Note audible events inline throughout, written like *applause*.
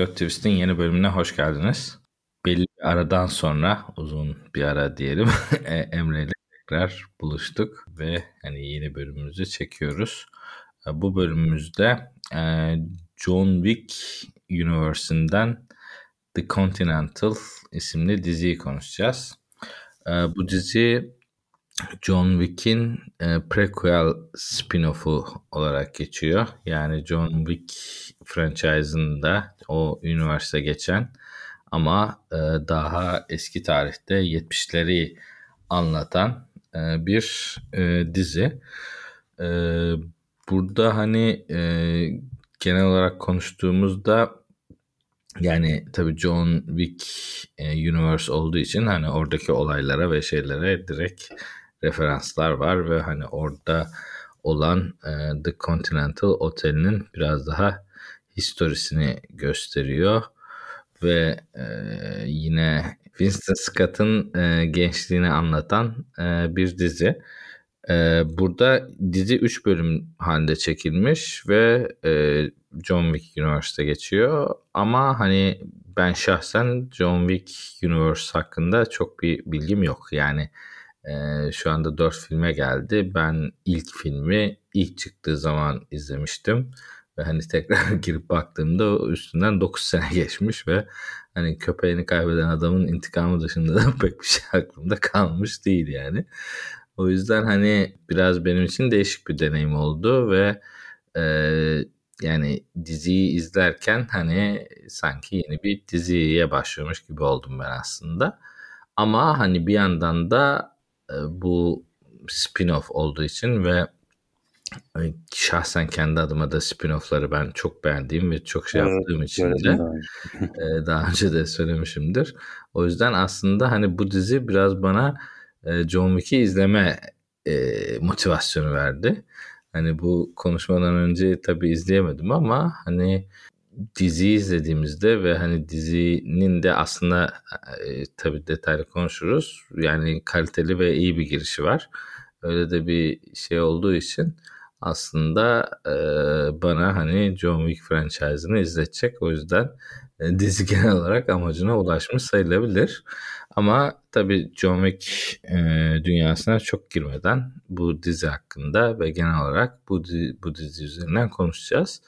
Pilot Twist'in yeni bölümüne hoş geldiniz. Belli bir aradan sonra, uzun bir ara diyelim, *laughs* e, Emre ile tekrar buluştuk ve hani yeni bölümümüzü çekiyoruz. E, bu bölümümüzde e, John Wick Universe'inden The Continental isimli diziyi konuşacağız. Bu dizi John Wick'in e, prequel spin-off'u olarak geçiyor. Yani John Wick franchise'ında o üniversite geçen ama e, daha eski tarihte 70'leri anlatan e, bir e, dizi. E, burada hani e, genel olarak konuştuğumuzda yani tabii John Wick e, Universe olduğu için hani oradaki olaylara ve şeylere direkt referanslar var ve hani orada olan e, The Continental Otel'inin biraz daha historisini gösteriyor ve e, yine Winston Scott'ın e, gençliğini anlatan e, bir dizi. E, burada dizi 3 bölüm halinde çekilmiş ve e, John Wick Universe'de geçiyor. Ama hani ben şahsen John Wick Universe hakkında çok bir bilgim yok. Yani ee, şu anda 4 filme geldi. Ben ilk filmi ilk çıktığı zaman izlemiştim. Ve hani tekrar *laughs* girip baktığımda üstünden 9 sene *laughs* geçmiş ve hani köpeğini kaybeden adamın intikamı dışında da *laughs* pek bir şey aklımda kalmış değil yani. O yüzden hani biraz benim için değişik bir deneyim oldu ve e, yani diziyi izlerken hani sanki yeni bir diziye başlıyormuş gibi oldum ben aslında. Ama hani bir yandan da e, bu spin-off olduğu için ve e, şahsen kendi adıma da spin-off'ları ben çok beğendiğim ve çok şey yaptığım evet, için de *laughs* e, daha önce de söylemişimdir. O yüzden aslında hani bu dizi biraz bana John Wick'i izleme motivasyonu verdi. Hani bu konuşmadan önce tabii izleyemedim ama hani diziyi izlediğimizde ve hani dizinin de aslında e, tabii detaylı konuşuruz. Yani kaliteli ve iyi bir girişi var. Öyle de bir şey olduğu için aslında e, bana hani John Wick franchise'ını izletecek. O yüzden e, dizi *laughs* genel olarak amacına ulaşmış sayılabilir. Ama tabii John Wick e, dünyasına çok girmeden bu dizi hakkında ve genel olarak bu, bu dizi üzerinden konuşacağız.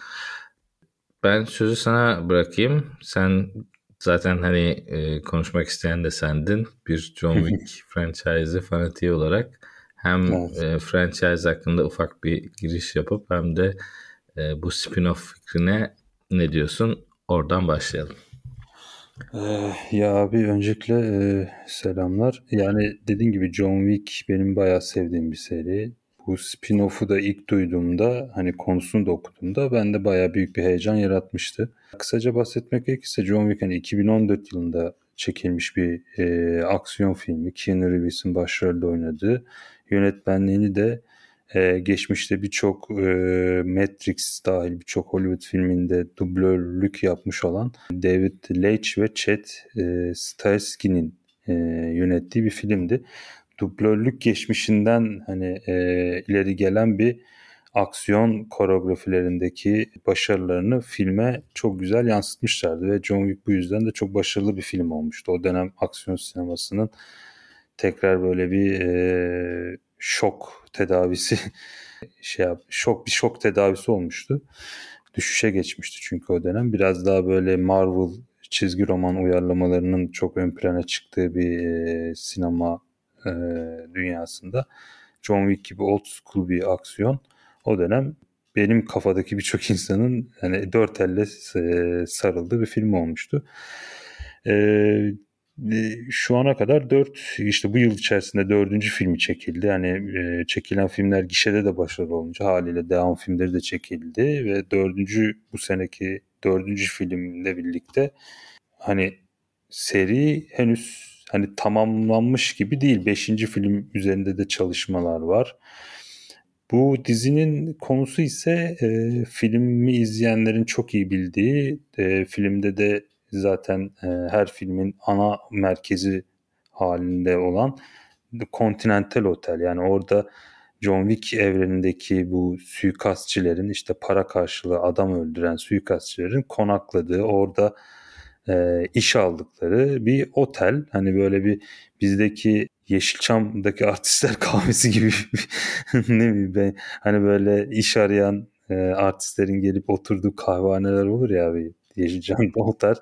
Ben sözü sana bırakayım. Sen zaten hani e, konuşmak isteyen de sendin. Bir John *laughs* Wick franchise fanatiği olarak hem evet. e, franchise hakkında ufak bir giriş yapıp hem de e, bu spin-off fikrine ne diyorsun? Oradan başlayalım. Ee, ya abi öncelikle e, selamlar. Yani dediğin gibi John Wick benim bayağı sevdiğim bir seri bu spin-off'u da ilk duyduğumda hani konusunu da okuduğumda bende bayağı büyük bir heyecan yaratmıştı. Kısaca bahsetmek gerekirse John Wick hani 2014 yılında çekilmiş bir e, aksiyon filmi. Keanu Reeves'in başrolde oynadığı. Yönetmenliğini de e, geçmişte birçok e, Matrix dahil birçok Hollywood filminde dublörlük yapmış olan David Leitch ve Chet e, Stahelski'nin e, yönettiği bir filmdi dublörlük geçmişinden hani e, ileri gelen bir aksiyon koreografilerindeki başarılarını filme çok güzel yansıtmışlardı ve John Wick bu yüzden de çok başarılı bir film olmuştu. O dönem aksiyon sinemasının tekrar böyle bir e, şok tedavisi *laughs* şey yap, şok bir şok tedavisi olmuştu. Düşüşe geçmişti çünkü o dönem biraz daha böyle Marvel çizgi roman uyarlamalarının çok ön plana çıktığı bir e, sinema e, dünyasında John Wick gibi old school bir aksiyon o dönem benim kafadaki birçok insanın hani dört elle e, sarıldığı bir film olmuştu. E, şu ana kadar dört işte bu yıl içerisinde dördüncü filmi çekildi. Yani e, çekilen filmler gişede de başarılı olunca haliyle devam filmleri de çekildi ve dördüncü bu seneki dördüncü filmle birlikte hani seri henüz hani tamamlanmış gibi değil. Beşinci film üzerinde de çalışmalar var. Bu dizinin konusu ise e, filmi izleyenlerin çok iyi bildiği, e, filmde de zaten e, her filmin ana merkezi halinde olan Continental Hotel. Yani orada John Wick evrenindeki bu suikastçilerin işte para karşılığı adam öldüren suikastçilerin konakladığı orada e, iş aldıkları bir otel. Hani böyle bir bizdeki Yeşilçam'daki artistler *laughs* kahvesi gibi ne bileyim ben hani böyle iş arayan e, artistlerin gelip oturduğu kahvehaneler olur ya abi Yeşilçam'da o tarz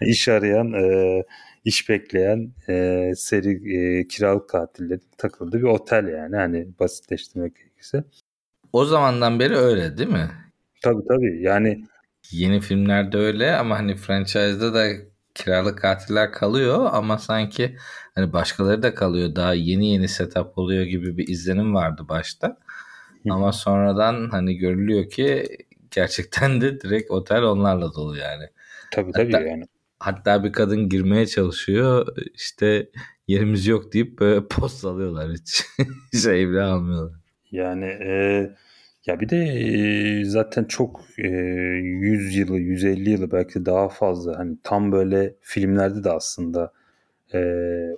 iş arayan e, iş bekleyen e, seri e, kiralık katillerin takıldığı bir otel yani hani basitleştirmek gerekirse. O zamandan beri öyle değil mi? Tabii tabii yani yeni filmlerde öyle ama hani franchise'da da kiralık katiller kalıyor ama sanki hani başkaları da kalıyor. Daha yeni yeni setup oluyor gibi bir izlenim vardı başta. Ama sonradan hani görülüyor ki gerçekten de direkt otel onlarla dolu yani. Tabii tabii hatta, yani. Hatta bir kadın girmeye çalışıyor işte yerimiz yok deyip böyle *laughs* post alıyorlar hiç *laughs* şey bile almıyorlar. Yani e, ya bir de e, zaten çok e, 100 yılı 150 yılı belki daha fazla hani tam böyle filmlerde de aslında e,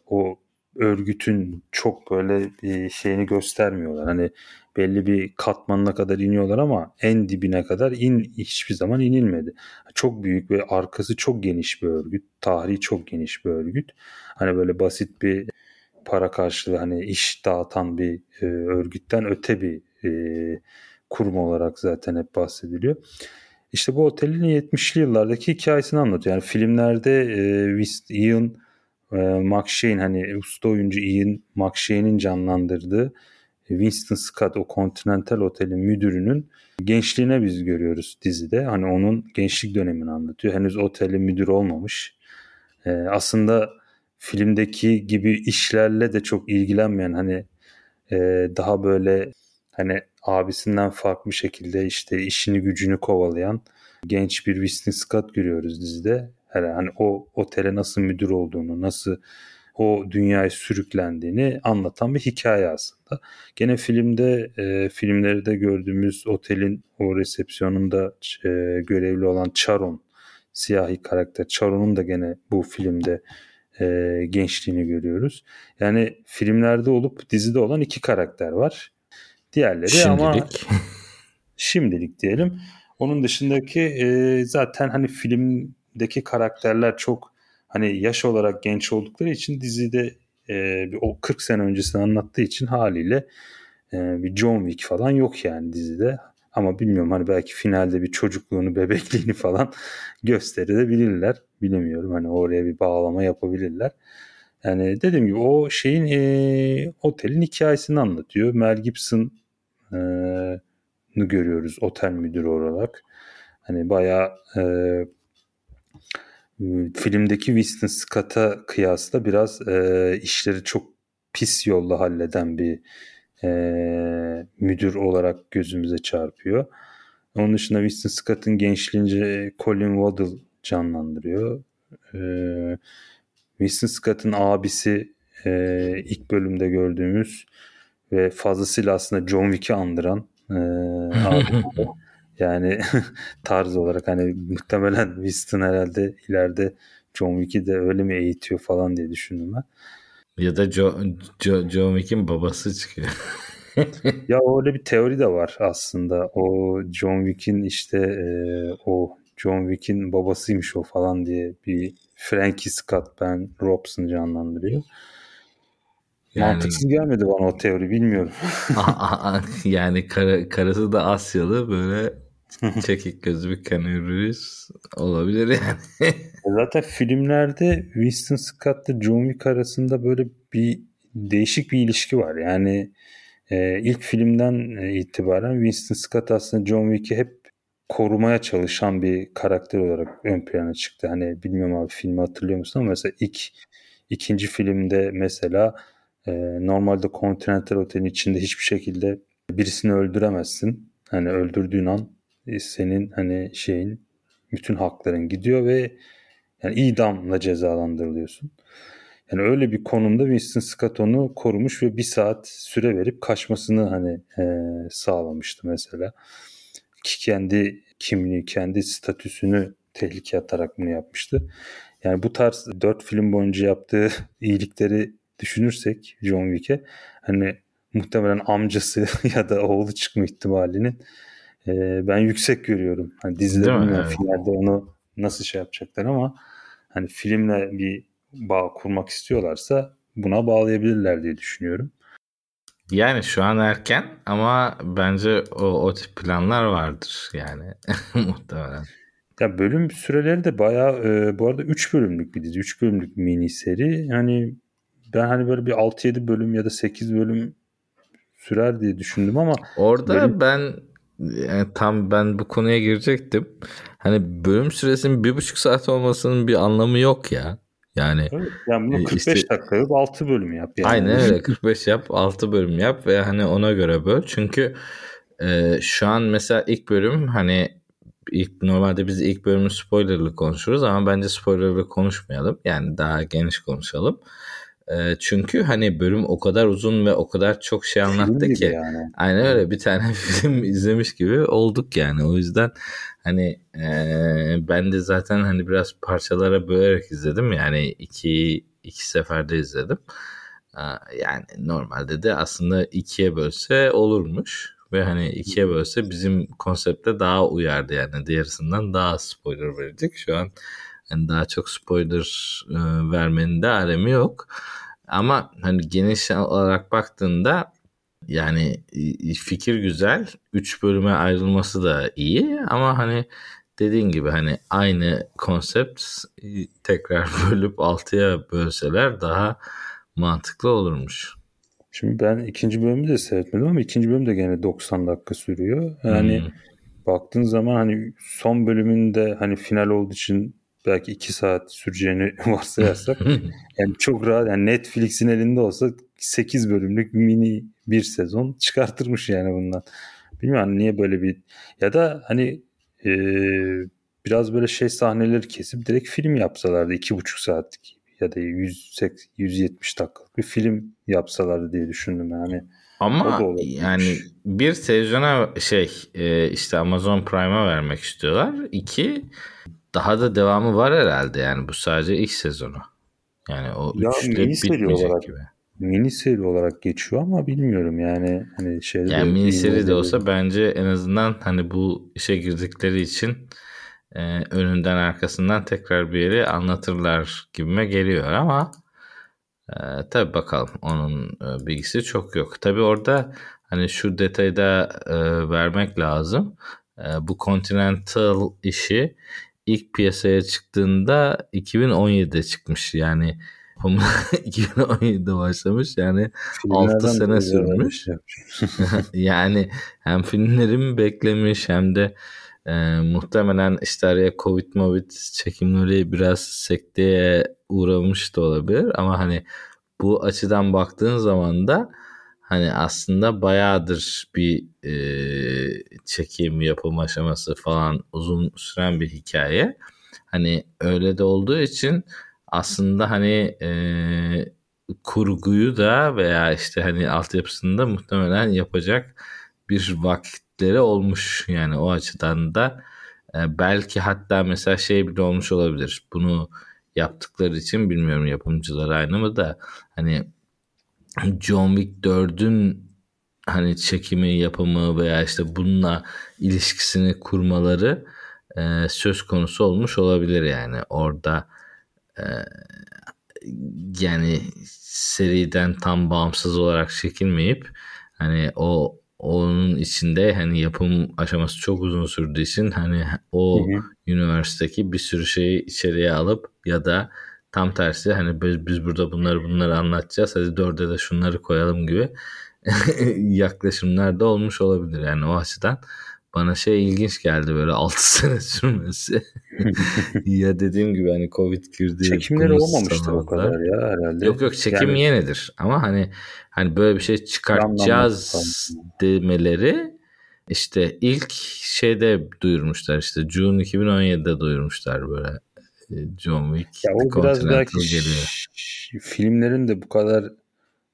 o örgütün çok böyle bir şeyini göstermiyorlar. Hani belli bir katmanına kadar iniyorlar ama en dibine kadar in hiçbir zaman inilmedi. Çok büyük ve arkası çok geniş bir örgüt. Tarihi çok geniş bir örgüt. Hani böyle basit bir para karşılığı hani iş dağıtan bir e, örgütten öte bir e, kurum olarak zaten hep bahsediliyor. İşte bu otelin 70'li yıllardaki hikayesini anlatıyor. Yani filmlerde e, Ian e, McShane hani usta oyuncu Ian McShane'in canlandırdığı Winston Scott o Continental Otel'in müdürünün gençliğine biz görüyoruz dizide. Hani onun gençlik dönemini anlatıyor. Henüz otelin müdür olmamış. E, aslında filmdeki gibi işlerle de çok ilgilenmeyen hani e, daha böyle hani abisinden farklı şekilde işte işini gücünü kovalayan genç bir Winston Scott görüyoruz dizide. Hani o otele nasıl müdür olduğunu, nasıl o dünyaya sürüklendiğini anlatan bir hikaye aslında. Gene filmde e, filmlerde gördüğümüz otelin o resepsiyonunda e, görevli olan Charon siyahi karakter Charon'un da gene bu filmde e, gençliğini görüyoruz. Yani filmlerde olup dizide olan iki karakter var. Diğerleri şimdilik. ama şimdilik diyelim. Onun dışındaki e, zaten hani filmdeki karakterler çok hani yaş olarak genç oldukları için dizide e, o 40 sene öncesini anlattığı için haliyle e, bir John Wick falan yok yani dizide. Ama bilmiyorum hani belki finalde bir çocukluğunu, bebekliğini falan *laughs* gösterebilirler. Bilemiyorum hani oraya bir bağlama yapabilirler. Yani dediğim gibi o şeyin e, otelin hikayesini anlatıyor. Mel Gibson görüyoruz otel müdürü olarak. Hani bayağı e, filmdeki Winston Scott'a kıyasla biraz e, işleri çok pis yolla halleden bir e, müdür olarak gözümüze çarpıyor. Onun dışında Winston Scott'ın gençliğince Colin Waddle canlandırıyor. E, Winston Scott'ın abisi e, ilk bölümde gördüğümüz ve fazlasıyla aslında John Wick'i andıran e, *laughs* yani *laughs* tarz olarak hani muhtemelen Winston herhalde ileride John Wick'i de öyle mi eğitiyor falan diye düşündüm ben. Ya da jo, jo, John Wick'in babası çıkıyor. *laughs* ya öyle bir teori de var aslında. O John Wick'in işte e, o John Wick'in babasıymış o falan diye bir Frankie Scott Ben Robson canlandırıyor. Yani, Mantıksız gelmedi bana o teori bilmiyorum. *laughs* yani kar, karısı da Asyalı böyle *laughs* çekik gözlü bir kanırız olabilir yani. E zaten filmlerde Winston Scott'la John Wick arasında böyle bir değişik bir ilişki var. Yani e, ilk filmden itibaren Winston Scott aslında John Wick'i hep korumaya çalışan bir karakter olarak ön plana çıktı. Hani bilmiyorum abi filmi hatırlıyor musun ama mesela ilk ikinci filmde mesela e, normalde Continental Otel'in içinde hiçbir şekilde birisini öldüremezsin. Hani öldürdüğün an e, senin hani şeyin bütün hakların gidiyor ve yani idamla cezalandırılıyorsun. Yani öyle bir konumda Winston Scott onu korumuş ve bir saat süre verip kaçmasını hani e, sağlamıştı mesela. Ki kendi kimliği, kendi statüsünü tehlikeye atarak bunu yapmıştı. Yani bu tarz dört film boyunca yaptığı *laughs* iyilikleri düşünürsek John Wick'e hani muhtemelen amcası *laughs* ya da oğlu çıkma ihtimalinin e, ben yüksek görüyorum. Hani dizide bilmiyorum evet. finalde onu nasıl şey yapacaklar ama hani filmle bir bağ kurmak istiyorlarsa buna bağlayabilirler diye düşünüyorum. Yani şu an erken ama bence o, o tip planlar vardır yani *laughs* muhtemelen. Ya bölüm süreleri de bayağı e, bu arada 3 bölümlük bir dizi. 3 bölümlük mini seri. Yani ben hani böyle bir 6-7 bölüm ya da 8 bölüm sürer diye düşündüm ama orada bölüm... ben yani tam ben bu konuya girecektim. Hani bölüm süresinin bir buçuk saat olmasının bir anlamı yok ya. Yani, evet, yani bunu 45 işte, dakika yap 6 bölüm yap. Yani. Aynen öyle 45 yap 6 bölüm yap ve hani ona göre böl. Çünkü e, şu an mesela ilk bölüm hani ilk normalde biz ilk bölümü spoilerlı konuşuruz ama bence spoilerlı konuşmayalım. Yani daha geniş konuşalım. E, çünkü hani bölüm o kadar uzun ve o kadar çok şey anlattı ki. Yani. Aynen öyle bir tane *laughs* film izlemiş gibi olduk yani. O yüzden hani e, ben de zaten hani biraz parçalara bölerek izledim. Yani iki, iki seferde izledim. E, yani normalde de aslında ikiye bölse olurmuş. Ve hani ikiye bölse bizim konsepte daha uyardı yani. Diğerisinden daha spoiler verecek. Şu an yani daha çok spoiler e, vermenin de alemi yok. Ama hani geniş olarak baktığında yani fikir güzel. Üç bölüme ayrılması da iyi ama hani dediğin gibi hani aynı konsept tekrar *laughs* bölüp altıya bölseler daha mantıklı olurmuş. Şimdi ben ikinci bölümü de seyretmedim ama ikinci bölüm de gene 90 dakika sürüyor. Yani hmm. baktığın zaman hani son bölümünde hani final olduğu için belki 2 saat süreceğini *laughs* varsayarsak yani çok rahat yani Netflix'in elinde olsa 8 bölümlük mini bir sezon çıkartırmış yani bundan. Bilmiyorum hani niye böyle bir ya da hani e, biraz böyle şey sahneleri kesip direkt film yapsalardı iki buçuk saatlik ya da 100, 170 dakikalık bir film yapsalardı diye düşündüm yani. Ama yani bir sezona şey e, işte Amazon Prime'a vermek istiyorlar. İki daha da devamı var herhalde yani bu sadece ilk sezonu. Yani o ya, üçte bitmeyecek olarak, gibi. Mini seri olarak geçiyor ama bilmiyorum yani hani şeyde Yani mini seri de olsa bence en azından hani bu işe girdikleri için e, önünden arkasından tekrar bir yeri anlatırlar gibime geliyor ama e, tabi bakalım onun e, bilgisi çok yok. Tabi orada hani şu detayı da e, vermek lazım. E, bu Continental işi ilk piyasaya çıktığında 2017'de çıkmış. Yani 2017'de *laughs* başlamış. Yani Filmlerden 6 sene sürmüş. *laughs* Yani hem filmlerim beklemiş hem de e, muhtemelen işte araya Covid Covid çekimleri biraz sekteye uğramış da olabilir ama hani bu açıdan baktığın zaman da hani aslında bayağıdır bir e, çekim yapım aşaması falan uzun süren bir hikaye. Hani öyle de olduğu için aslında hani e, kurguyu da veya işte hani altyapısını da muhtemelen yapacak bir vakitleri olmuş yani o açıdan da e, belki hatta mesela şey bile olmuş olabilir. Bunu yaptıkları için bilmiyorum yapımcılar aynı mı da hani John Wick 4'ün hani çekimi, yapımı veya işte bununla ilişkisini kurmaları e, söz konusu olmuş olabilir yani. Orada e, yani seriden tam bağımsız olarak çekilmeyip hani o onun içinde hani yapım aşaması çok uzun sürdüğü için hani o hı hı. üniversitedeki bir sürü şeyi içeriye alıp ya da tam tersi hani biz, biz burada bunları bunları anlatacağız hadi dörde de şunları koyalım gibi *laughs* yaklaşımlar da olmuş olabilir yani o açıdan bana şey ilginç geldi böyle *laughs* 6 sene sürmesi. *laughs* ya dediğim gibi hani Covid girdi. Çekimleri olmamıştır o kadar ya herhalde. Yok yok çekim yani... yenidir ama hani hani böyle bir şey çıkartacağız demeleri işte ilk şeyde duyurmuşlar işte June 2017'de duyurmuşlar böyle John Wick. Ya o biraz belki geliyor. filmlerin de bu kadar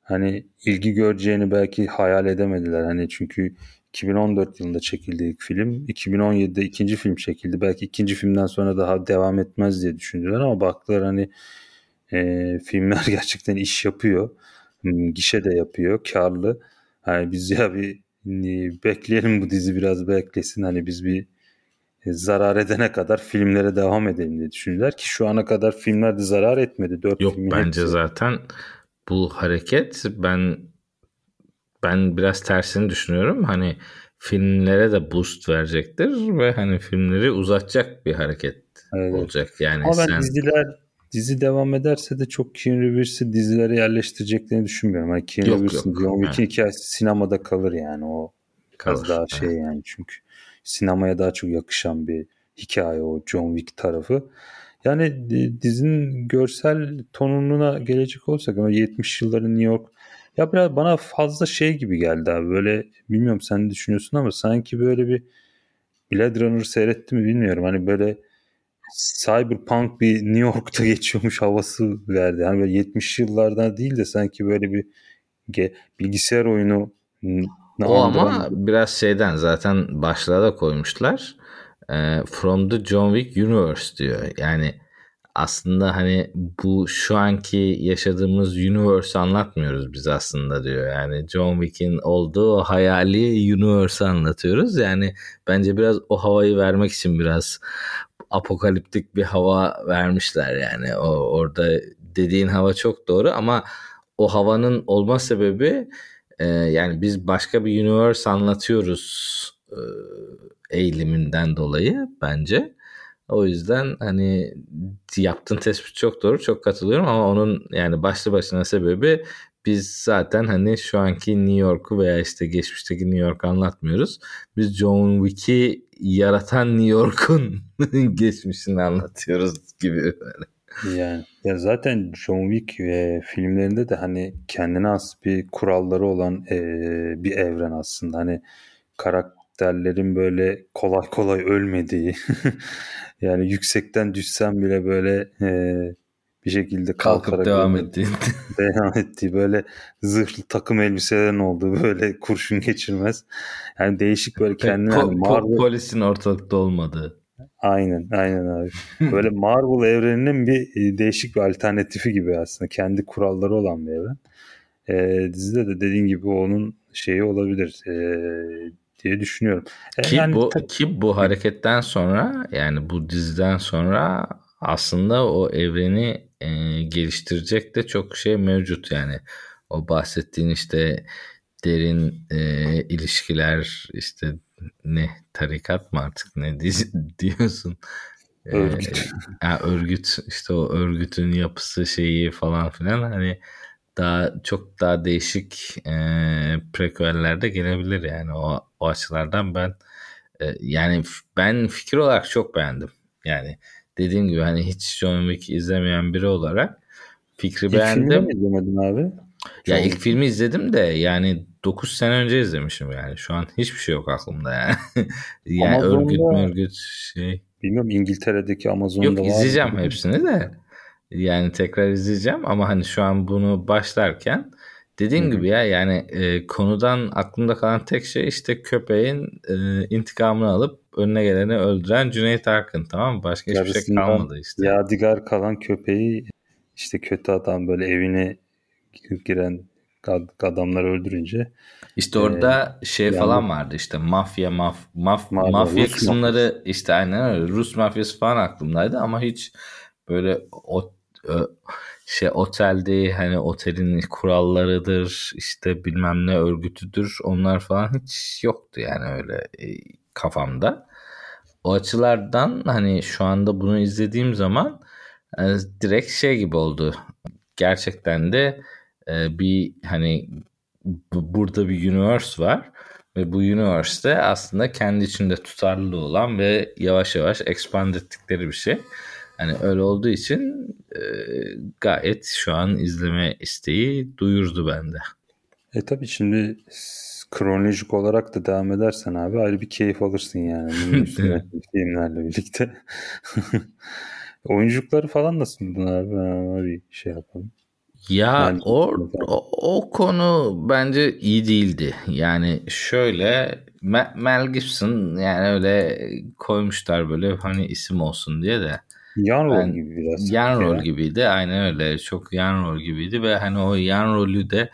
hani ilgi göreceğini belki hayal edemediler. Hani çünkü 2014 yılında çekildi ilk film. 2017'de ikinci film çekildi. Belki ikinci filmden sonra daha devam etmez diye düşündüler ama baktılar hani e, filmler *laughs* gerçekten iş yapıyor. Hmm, gişe de yapıyor, karlı. hani biz ya bir bekleyelim bu dizi biraz beklesin hani biz bir e, zarar edene kadar filmlere devam edelim diye düşündüler ki şu ana kadar filmler de zarar etmedi. Dört Yok bence hepsi. zaten bu hareket ben ben biraz tersini düşünüyorum. Hani filmlere de boost verecektir ve hani filmleri uzatacak bir hareket evet. olacak. Yani Ama ben sen... diziler dizi devam ederse de çok Keanu Reeves'i dizilere yerleştireceklerini düşünmüyorum. Yani Keanu Reeves'in John Wick'in hikayesi sinemada kalır yani o kalır. daha şey yani çünkü sinemaya daha çok yakışan bir hikaye o John Wick tarafı. Yani dizinin görsel tonuna gelecek olsak ama 70 yılların New York ya biraz bana fazla şey gibi geldi abi. Böyle bilmiyorum sen düşünüyorsun ama sanki böyle bir Blade Runner seyretti mi bilmiyorum. Hani böyle cyberpunk bir New York'ta *laughs* geçiyormuş havası verdi. Yani böyle 70 yıllardan değil de sanki böyle bir bilgisayar oyunu o ama biraz şeyden zaten başlığa da koymuşlar. From the John Wick Universe diyor. Yani aslında hani bu şu anki yaşadığımız universe anlatmıyoruz biz aslında diyor. Yani John Wick'in olduğu o hayali universe anlatıyoruz. Yani bence biraz o havayı vermek için biraz apokaliptik bir hava vermişler yani. O orada dediğin hava çok doğru ama o havanın olma sebebi e, yani biz başka bir universe anlatıyoruz e, eğiliminden dolayı bence. O yüzden hani yaptığın tespit çok doğru çok katılıyorum ama onun yani başlı başına sebebi biz zaten hani şu anki New York'u veya işte geçmişteki New York'u anlatmıyoruz. Biz John Wick'i yaratan New York'un *laughs* geçmişini anlatıyoruz gibi böyle. Yani ya zaten John Wick ve filmlerinde de hani kendine has bir kuralları olan e, bir evren aslında. Hani karakterlerin böyle kolay kolay ölmediği *laughs* yani yüksekten düşsem bile böyle e, bir şekilde kalkıp devam ettiği. *laughs* devam ettiği böyle zırhlı takım elbiselerin olduğu böyle kurşun geçirmez. Yani değişik böyle kendine po- yani Marvel... polisin ortalıkta olmadığı. Aynen aynen abi. *laughs* Böyle Marvel evreninin bir e, değişik bir alternatifi gibi aslında. Kendi kuralları olan bir evren. E, dizide de dediğin gibi onun şeyi olabilir e, diye düşünüyorum. E, ki yani, bu ki bu hareketten sonra yani bu diziden sonra aslında o evreni e, geliştirecek de çok şey mevcut yani. O bahsettiğin işte derin e, ilişkiler işte ne tarikat mı artık ne *laughs* diyorsun? E, örgüt. E, yani örgüt işte o örgütün yapısı şeyi falan filan hani daha çok daha değişik e, prequellerde gelebilir yani o, o açılardan ben e, yani ben fikir olarak çok beğendim. Yani dediğim gibi hani hiç John Wick izlemeyen biri olarak fikri ilk beğendim. İlk izlemedin abi? Ya ilk filmi izledim de yani 9 sene önce izlemişim yani. Şu an hiçbir şey yok aklımda yani. *laughs* yani Amazon'da, örgüt şey. Bilmiyorum İngiltere'deki Amazon'da Yok izleyeceğim var. hepsini de. Yani tekrar izleyeceğim ama hani şu an bunu başlarken dediğim Hı-hı. gibi ya yani e, konudan aklımda kalan tek şey işte köpeğin e, intikamını alıp önüne geleni öldüren Cüneyt Arkın tamam mı? Başka hiçbir şey kalmadı işte. Yadigar kalan köpeği işte kötü adam böyle evine giren adamlar öldürünce işte orada e, şey yani, falan vardı işte mafya maf, maf mafya, mafya kısımları mafyası. işte aynen öyle Rus mafyası falan aklımdaydı ama hiç böyle o, o şey otelde hani otelin kurallarıdır işte bilmem ne örgütüdür onlar falan hiç yoktu yani öyle e, kafamda. O açılardan hani şu anda bunu izlediğim zaman e, direkt şey gibi oldu. Gerçekten de e, bir hani bu, burada bir universe var ve bu universe'de aslında kendi içinde tutarlı olan ve yavaş yavaş expand ettikleri bir şey. Hani öyle olduğu için e, gayet şu an izleme isteği duyurdu bende. E tabi şimdi kronolojik olarak da devam edersen abi ayrı bir keyif alırsın yani. *laughs* Filmlerle birlikte. *laughs* Oyunculukları falan nasıl buldun abi? Ben bir şey yapalım. Ya yani, o, o, o konu bence iyi değildi. Yani şöyle Mel Gibson yani öyle koymuşlar böyle hani isim olsun diye de. Yan rol ben, gibi biraz. Yan rol gibiydi aynen öyle çok yan rol gibiydi ve hani o yan rolü de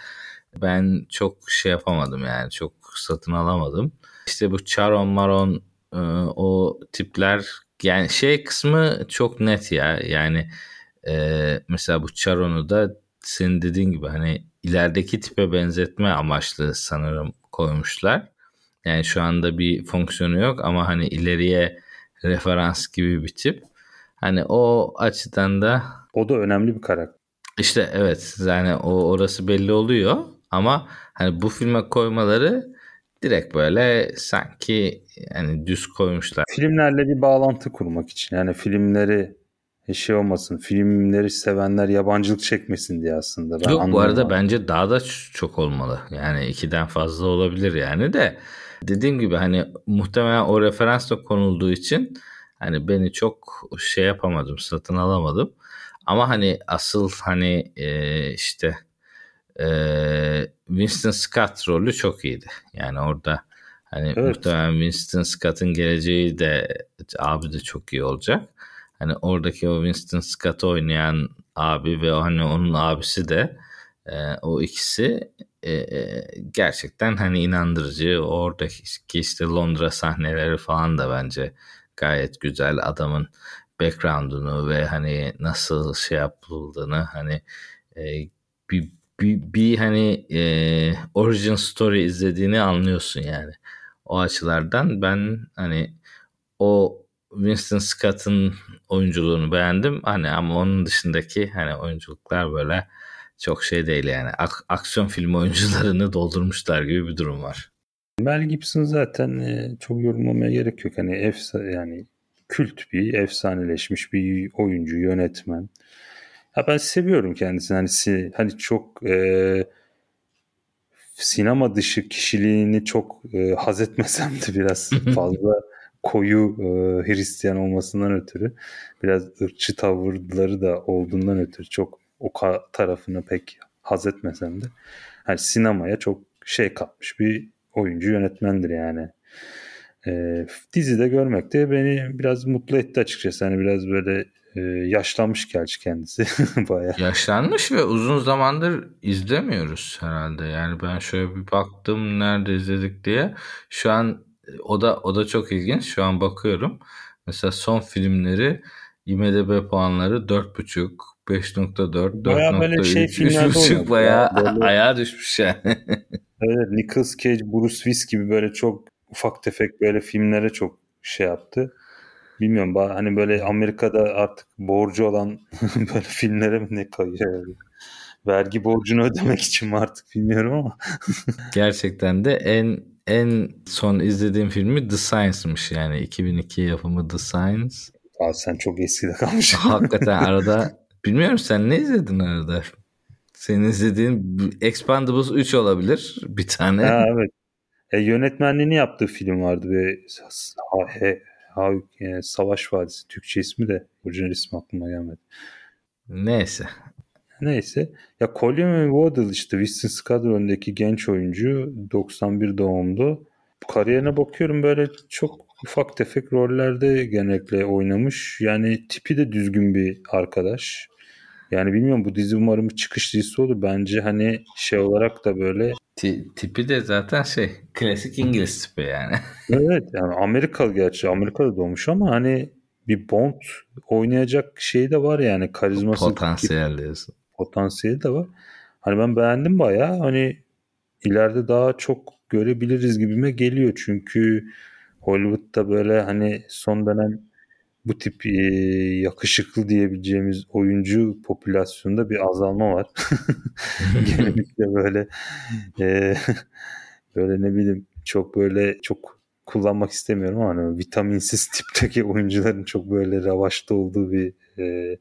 ben çok şey yapamadım yani çok satın alamadım. İşte bu Charon Maron e, o tipler yani şey kısmı çok net ya yani e, mesela bu Charon'u da senin dediğin gibi hani ilerideki tipe benzetme amaçlı sanırım koymuşlar. Yani şu anda bir fonksiyonu yok ama hani ileriye referans gibi bir tip. Hani o açıdan da o da önemli bir karakter. İşte evet yani o orası belli oluyor ama hani bu filme koymaları direkt böyle sanki yani düz koymuşlar. Filmlerle bir bağlantı kurmak için yani filmleri şey olmasın filmleri sevenler yabancılık çekmesin diye aslında. Ben Yok bu arada bence daha da çok olmalı. Yani ikiden fazla olabilir yani de dediğim gibi hani muhtemelen o referans da konulduğu için hani beni çok şey yapamadım satın alamadım. Ama hani asıl hani e, işte e, Winston Scott rolü çok iyiydi. Yani orada hani evet. muhtemelen Winston Scott'ın geleceği de abi de çok iyi olacak. Hani oradaki o Winston Scott'ı oynayan abi ve hani onun abisi de e, o ikisi e, e, gerçekten hani inandırıcı. Oradaki işte Londra sahneleri falan da bence gayet güzel. Adamın background'unu ve hani nasıl şey yapıldığını hani e, bir, bir, bir hani e, origin story izlediğini anlıyorsun yani. O açılardan ben hani o Winston Scott'ın oyunculuğunu beğendim. Hani ama onun dışındaki hani oyunculuklar böyle çok şey değil yani. Ak- aksiyon film oyuncularını *laughs* doldurmuşlar gibi bir durum var. Mel Gibson zaten e, çok yorumlamaya gerek yok. Hani efsa yani kült bir, efsaneleşmiş bir oyuncu, yönetmen. Ya ben seviyorum kendisini. Hani hani çok e, sinema dışı kişiliğini çok e, haz etmesem de biraz *laughs* fazla koyu e, Hristiyan olmasından ötürü biraz ırkçı tavırları da olduğundan ötürü çok o tarafını pek haz etmesem de hani sinemaya çok şey katmış bir oyuncu yönetmendir yani. E, dizide görmek de beni biraz mutlu etti açıkçası. Hani biraz böyle e, yaşlanmış gerçi kendisi *laughs* bayağı. Yaşlanmış ve uzun zamandır izlemiyoruz herhalde. Yani ben şöyle bir baktım nerede izledik diye. Şu an o da o da çok ilginç. Şu an bakıyorum. Mesela son filmleri IMDB puanları 4.5, 5.4, 4.3, şey 3.5 bayağı *laughs* böyle... ayağa düşmüş yani. *laughs* evet, Nicolas Cage, Bruce Willis gibi böyle çok ufak tefek böyle filmlere çok şey yaptı. Bilmiyorum hani böyle Amerika'da artık borcu olan *laughs* böyle filmlere mi ne kayıyor yani? Vergi borcunu ödemek için mi artık bilmiyorum ama. Gerçekten de en en son izlediğim filmi The Science'mış yani 2002 yapımı The Science. Aa, sen çok eskide kalmışsın. *laughs* Hakikaten arada bilmiyorum sen ne izledin arada? Senin izlediğin Expandables 3 olabilir bir tane. Ha, evet. E, yönetmenliğini yaptığı film vardı ve ha, he, ha, e, Savaş Vadisi Türkçe ismi de orijinal ismi aklıma gelmedi. Neyse. Neyse. Ya Colin Waddell işte Winston rolündeki genç oyuncu 91 doğumlu. Kariyerine bakıyorum böyle çok ufak tefek rollerde genellikle oynamış. Yani tipi de düzgün bir arkadaş. Yani bilmiyorum bu dizi umarım çıkış dizisi olur. Bence hani şey olarak da böyle T- tipi de zaten şey klasik İngiliz tipi yani. *laughs* evet yani Amerikalı gerçi Amerika'da doğmuş ama hani bir Bond oynayacak şey de var yani karizması. Potansiyel diyorsun. Potansiyeli de var. Hani ben beğendim baya hani ileride daha çok görebiliriz gibime geliyor çünkü Hollywood'da böyle hani son dönem bu tip e, yakışıklı diyebileceğimiz oyuncu popülasyonunda bir azalma var. *laughs* *laughs* Genellikle böyle e, böyle ne bileyim çok böyle çok kullanmak istemiyorum ama hani vitaminsiz *laughs* tipteki oyuncuların çok böyle ravaşta olduğu bir e,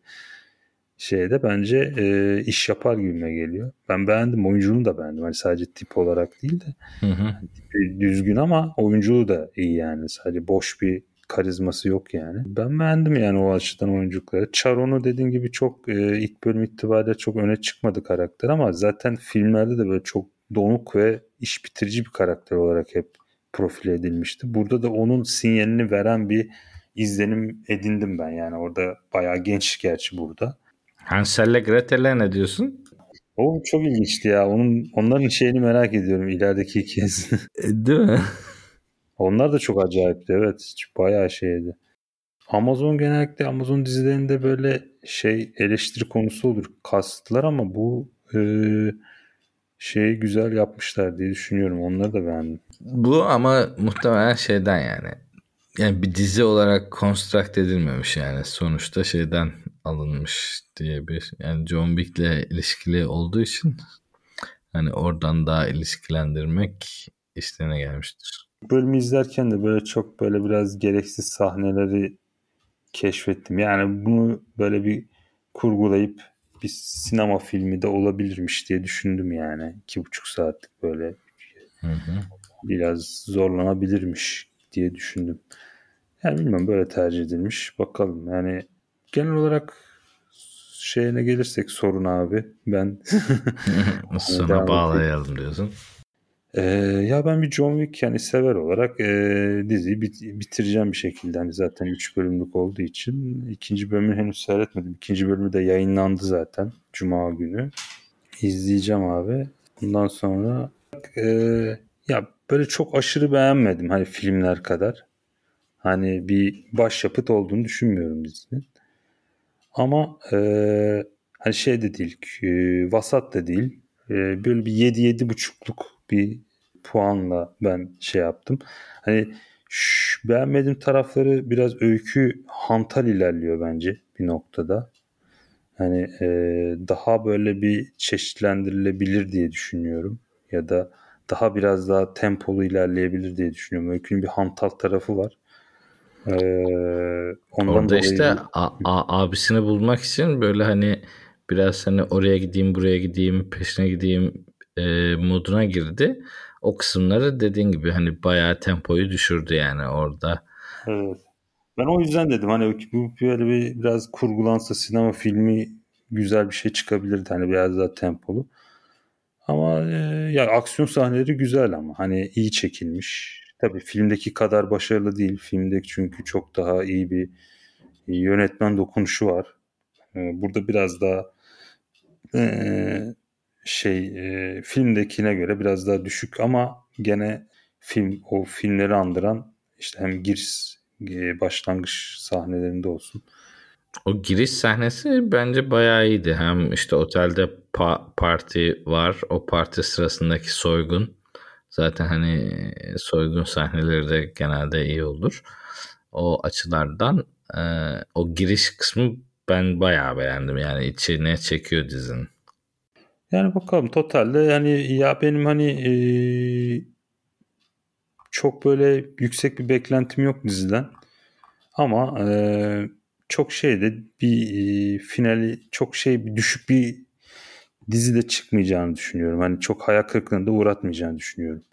şeyde bence e, iş yapar gibime geliyor. Ben beğendim. Oyunculuğunu da beğendim. Hani sadece tip olarak değil de hı hı. Düzgün ama oyunculuğu da iyi yani. Sadece boş bir karizması yok yani. Ben beğendim yani o açıdan oyunculukları. Charon'u dediğin gibi çok e, ilk bölüm itibariyle çok öne çıkmadı karakter ama zaten filmlerde de böyle çok donuk ve iş bitirici bir karakter olarak hep profil edilmişti. Burada da onun sinyalini veren bir izlenim edindim ben yani orada bayağı genç gerçi burada. Hansel'le Gretel'e ne diyorsun? O çok ilginçti ya. Onun onların şeyini merak ediyorum ilerideki hikayesini. *laughs* E, değil mi? Onlar da çok acayipti evet. Bayağı şeydi. Amazon genellikle Amazon dizilerinde böyle şey eleştiri konusu olur. Kastılar ama bu e, şeyi güzel yapmışlar diye düşünüyorum. Onları da beğendim. Bu ama muhtemelen şeyden yani. Yani bir dizi olarak construct edilmemiş yani. Sonuçta şeyden alınmış diye bir yani John Wick'le ilişkili olduğu için hani oradan daha ilişkilendirmek istene gelmiştir. Bölümü izlerken de böyle çok böyle biraz gereksiz sahneleri keşfettim. Yani bunu böyle bir kurgulayıp bir sinema filmi de olabilirmiş diye düşündüm yani. iki buçuk saatlik böyle Hı hı. biraz zorlanabilirmiş diye düşündüm. Yani bilmiyorum böyle tercih edilmiş. Bakalım yani genel olarak şeyine gelirsek sorun abi ben *laughs* Devam bağlayalım diyorsun. Ee, ya ben bir John Wick yani sever olarak e, diziyi bit- bitireceğim bir şekilde. Hani zaten 3 bölümlük olduğu için ikinci bölümü henüz seyretmedim. İkinci bölümü de yayınlandı zaten Cuma günü. İzleyeceğim abi. Bundan sonra e, ya böyle çok aşırı beğenmedim hani filmler kadar. Hani bir başyapıt olduğunu düşünmüyorum dizinin. Ama e, hani şey de değil, e, vasat da değil. E, böyle bir 7 buçukluk bir puanla ben şey yaptım. Hani şş, beğenmediğim tarafları biraz öykü hantal ilerliyor bence bir noktada. Hani e, daha böyle bir çeşitlendirilebilir diye düşünüyorum. Ya da daha biraz daha tempolu ilerleyebilir diye düşünüyorum. Öykünün bir hantal tarafı var. Ee, ondan Orada dolayı işte a- a- abisini bulmak için böyle hani biraz hani oraya gideyim buraya gideyim peşine gideyim e, moduna girdi. O kısımları dediğin gibi hani bayağı tempoyu düşürdü yani orada. Evet. Ben o yüzden dedim hani bu böyle bir biraz kurgulansa sinema filmi güzel bir şey çıkabilirdi hani biraz daha tempolu. Ama e, ya aksiyon sahneleri güzel ama hani iyi çekilmiş. Tabii filmdeki kadar başarılı değil. Filmdeki çünkü çok daha iyi bir yönetmen dokunuşu var. E, burada biraz daha e, şey e, filmdekine göre biraz daha düşük ama gene film o filmleri andıran işte hem giriş e, başlangıç sahnelerinde olsun. O giriş sahnesi bence bayağı iyiydi. Hem işte otelde pa- parti var. O parti sırasındaki soygun. Zaten hani soygun sahneleri de genelde iyi olur. O açılardan e, o giriş kısmı ben bayağı beğendim. Yani içine çekiyor dizinin. Yani bakalım totalde yani ya benim hani e, çok böyle yüksek bir beklentim yok diziden. Ama e, çok şeyde bir e, finali çok şey bir düşük bir dizide çıkmayacağını düşünüyorum. Hani çok hayal kırıklığına da uğratmayacağını düşünüyorum.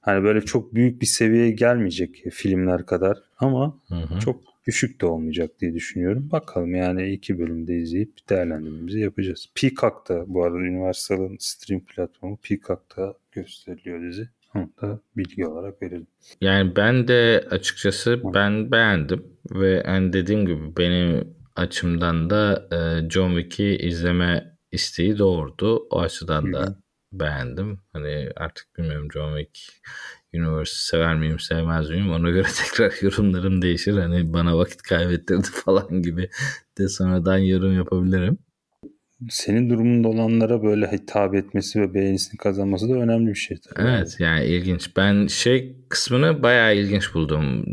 Hani böyle çok büyük bir seviyeye gelmeyecek filmler kadar ama Hı hı. çok düşük de olmayacak diye düşünüyorum. Bakalım yani iki bölümde izleyip değerlendirmemizi yapacağız. Peacock'ta bu arada Universal'ın stream platformu Peacock'ta gösteriliyor dizi. Onu da bilgi olarak verelim. Yani ben de açıkçası ben beğendim ve yani dediğim gibi benim açımdan da e, John Wick'i izleme isteği doğurdu. O açıdan da Hı hı. beğendim. Hani artık bilmiyorum John Wick Universe sever miyim sevmez miyim ona göre *laughs* tekrar yorumlarım değişir. Hani bana vakit kaybettirdi *laughs* falan gibi de sonradan yorum yapabilirim. Senin durumunda olanlara böyle hitap etmesi ve beğenisini kazanması da önemli bir şey. Tabii. Evet yani ilginç. Ben şey kısmını bayağı ilginç buldum.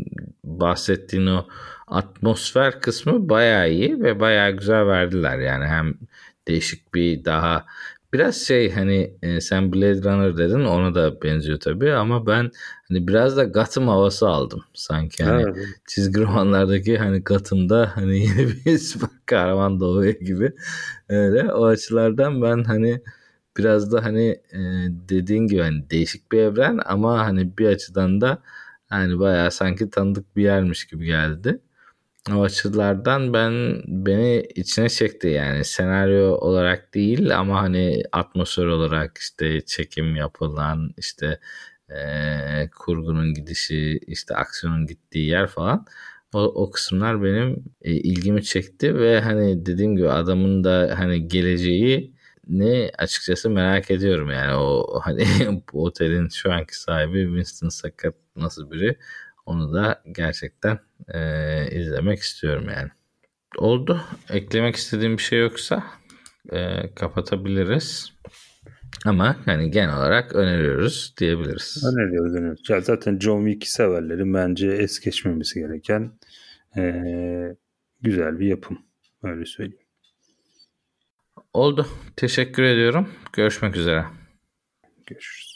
Bahsettiğin o atmosfer kısmı bayağı iyi ve bayağı güzel verdiler. Yani hem değişik bir daha biraz şey hani e, sen Blade Runner dedin ona da benziyor tabii ama ben hani biraz da Gotham havası aldım sanki hani Evet, çizgi romanlardaki hani Gotham'da hani *laughs* yeni bir süper kahraman doğuyor gibi öyle o açılardan ben hani biraz da hani e, dediğin gibi hani değişik bir evren ama hani bir açıdan da hani bayağı sanki tanıdık bir yermiş gibi geldi. O açılardan ben beni içine çekti yani. Senaryo olarak değil ama hani atmosfer olarak işte çekim yapılan işte e, kurgunun gidişi işte aksiyonun gittiği yer falan. O, o kısımlar benim e, ilgimi çekti ve hani dediğim gibi adamın da hani geleceği ne açıkçası merak ediyorum yani. O hani *laughs* bu otelin şu anki sahibi Winston Sakat nasıl biri onu da gerçekten e, izlemek istiyorum yani. Oldu. Eklemek istediğim bir şey yoksa e, kapatabiliriz. Ama hani genel olarak öneriyoruz diyebiliriz. Öneriyoruz, öneriyoruz. Ya zaten John Wick severlerin bence es geçmemesi gereken e, güzel bir yapım. Öyle söyleyeyim. Oldu. Teşekkür ediyorum. Görüşmek üzere. Görüşürüz.